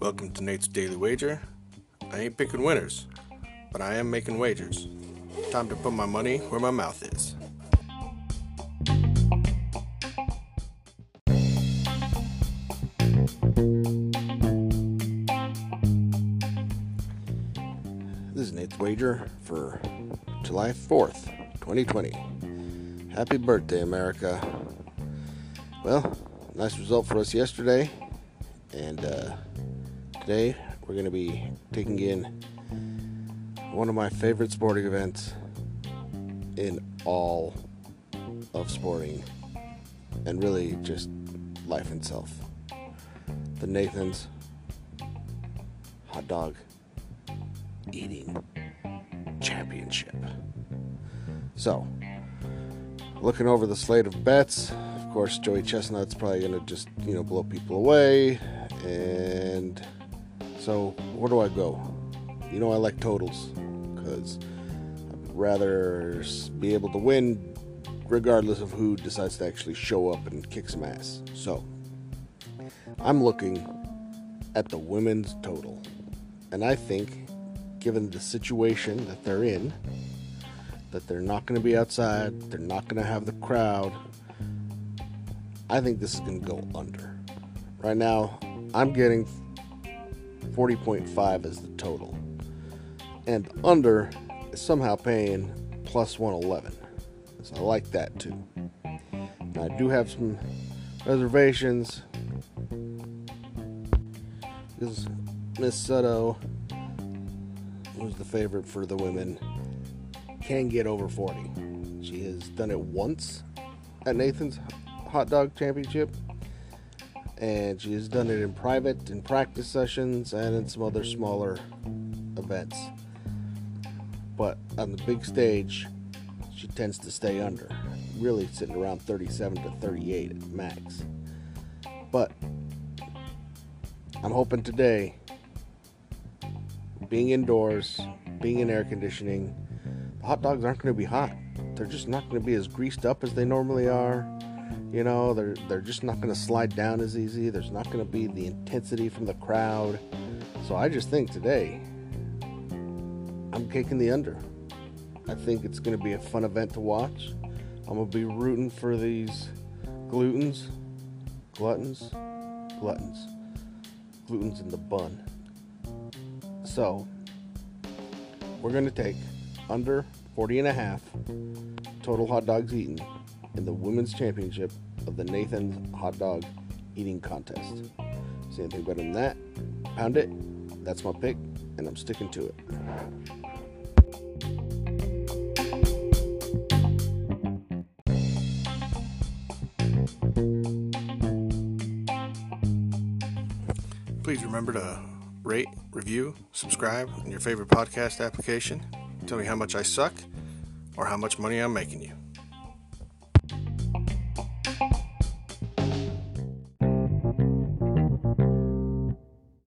Welcome to Nate's Daily Wager. I ain't picking winners, but I am making wagers. Time to put my money where my mouth is. This is Nate's Wager for July 4th, 2020. Happy birthday, America. Well, nice result for us yesterday. And uh, today we're going to be taking in one of my favorite sporting events in all of sporting and really just life itself. The Nathan's hot dog eating championship. So, looking over the slate of bets, of course, Joey Chestnut's probably going to just, you know, blow people away. And so, where do I go? You know, I like totals because I'd rather be able to win regardless of who decides to actually show up and kick some ass. So, I'm looking at the women's total. And I think, given the situation that they're in, that they're not going to be outside, they're not going to have the crowd, I think this is going to go under. Right now, I'm getting 40.5 as the total. And under is somehow paying plus 111. So I like that too. I do have some reservations because Miss Sudo, who's the favorite for the women, can get over 40. She has done it once at Nathan's Hot Dog Championship, and she has done it in private, in practice sessions, and in some other smaller events. But on the big stage, she tends to stay under, really sitting around 37 to 38 at max. But I'm hoping today, being indoors, being in air conditioning, the hot dogs aren't going to be hot. They're just not going to be as greased up as they normally are. You know, they're they're just not going to slide down as easy. There's not going to be the intensity from the crowd. So I just think today I'm kicking the under. I think it's going to be a fun event to watch. I'm going to be rooting for these glutens, gluttons, gluttons, glutens in the bun. So, we're going to take under 40 and a half total hot dogs eaten in the women's championship of the Nathan's hot dog eating contest. See anything better than that? Pound it. That's my pick, and I'm sticking to it. Please remember to rate, review, subscribe in your favorite podcast application. Tell me how much I suck or how much money I'm making you.